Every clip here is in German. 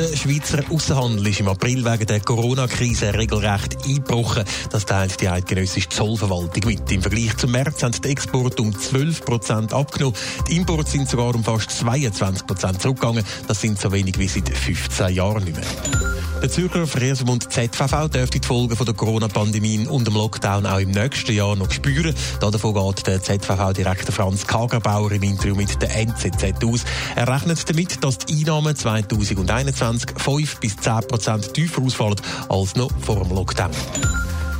Der Schweizer Außenhandel ist im April wegen der Corona-Krise regelrecht eingebrochen. Das teilt die eidgenössische Zollverwaltung mit. Im Vergleich zum März haben die Exporte um 12 Prozent abgenommen. Die Importe sind sogar um fast 22 Prozent zurückgegangen. Das sind so wenig wie seit 15 Jahren nicht mehr. Der Zürcher Verkehrsverbund ZVV dürfte die Folgen der Corona-Pandemie und dem Lockdown auch im nächsten Jahr noch spüren. Davon geht der ZVV-Direktor Franz Kagerbauer im Interview mit der NZZ aus. Er rechnet damit, dass die Einnahmen 2021 5 bis 10 Prozent tiefer ausfallen als noch vor dem Lockdown.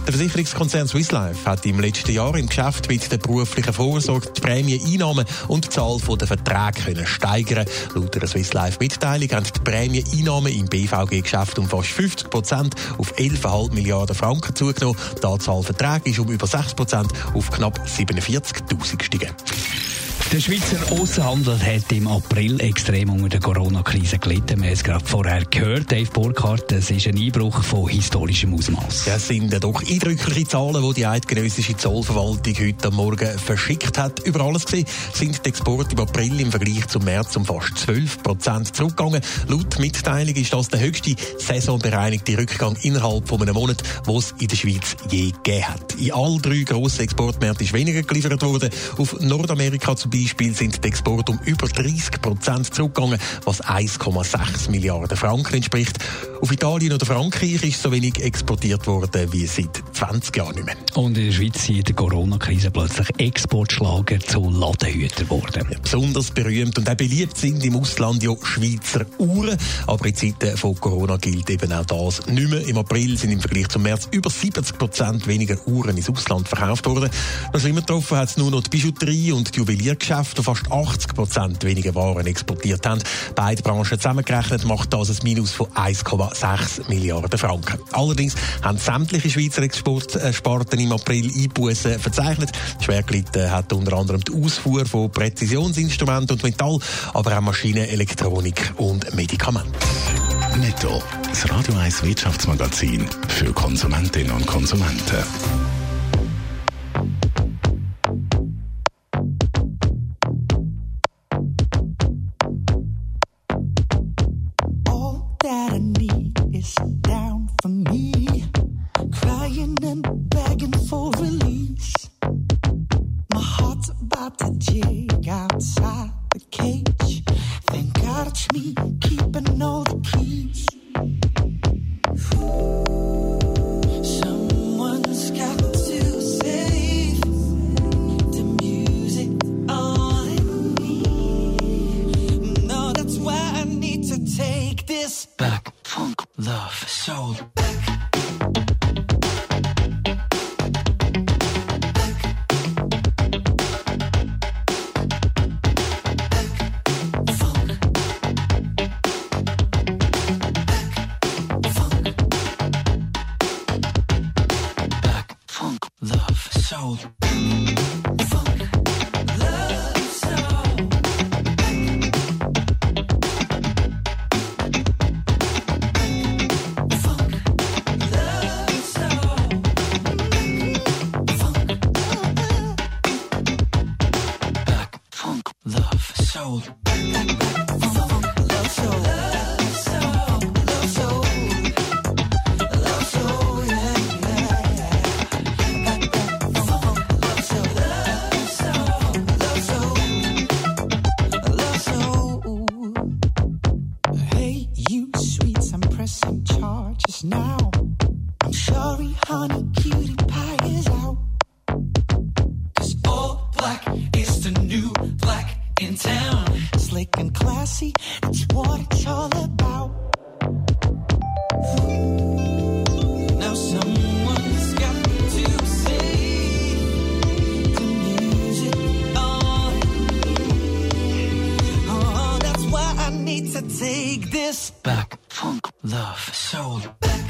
Der Versicherungskonzern Swiss Life hat im letzten Jahr im Geschäft mit der beruflichen Vorsorge die Prämieneinnahmen und die Zahl der Verträge können steigern. Laut der Swiss Life Mitteilung haben die Prämieneinnahmen im BVG-Geschäft um fast 50 Prozent auf 11,5 Milliarden Franken zugenommen. Die Anzahl Verträge ist um über 6 Prozent auf knapp 47.000 gestiegen. Der Schweizer Außenhandel hat im April extrem unter der Corona-Krise gelitten. Wir haben es gerade vorher gehört, Dave Burkhardt, es ist ein Einbruch von historischem Ausmaß. Das sind doch eindrückliche Zahlen, die die eidgenössische Zollverwaltung heute Morgen verschickt hat. Über alles gesehen sind die Exporte im April im Vergleich zum März um fast 12 Prozent zurückgegangen. Laut Mitteilung ist das der höchste saisonbereinigte Rückgang innerhalb von einem Monat, den es in der Schweiz je gegeben hat. In all drei grossen Exportmärkten ist weniger geliefert worden. Auf Nordamerika zum Beispiel sind die Exporte um über 30 Prozent zurückgegangen, was 1,6 Milliarden Franken entspricht. Auf Italien oder Frankreich ist so wenig exportiert worden wie seit 20 Jahren nicht mehr. Und in der Schweiz sind in der Corona-Krise plötzlich Exportschlager zu Ladenhütern geworden. Ja, besonders berühmt und auch beliebt sind im Ausland ja Schweizer Uhren. Aber in Zeiten von Corona gilt eben auch das nicht mehr. Im April sind im Vergleich zum März über 70 Prozent weniger Uhren ins Ausland verkauft worden. Noch schlimmer getroffen hat es nur noch die Bijouterie und die Juweliergeschäfte, die fast 80 Prozent weniger Waren exportiert haben. Beide Branchen zusammengerechnet macht das ein Minus von 1,6 Milliarden Franken. Allerdings haben sämtliche Schweizer Exportsparten im April Einbußen verzeichnet. Schwer gelitten hat unter anderem die Ausfuhr von Präzisionsinstrumenten und Metall, aber auch Maschinen, Elektronik und Medikamente. Netto. Das Radio 1 Wirtschaftsmagazin für Konsumentinnen und Konsumenten. To jig outside the cage. Thank God it's me keeping all the keys. Someone's got to save the music all in me. No, that's why I need to take this back. Funk, love, soul. Back, is the new black in town. Slick and classy, it's what it's all about. Now someone's got to save the music. Oh, that's why I need to take this back. Funk, love, soul. Back.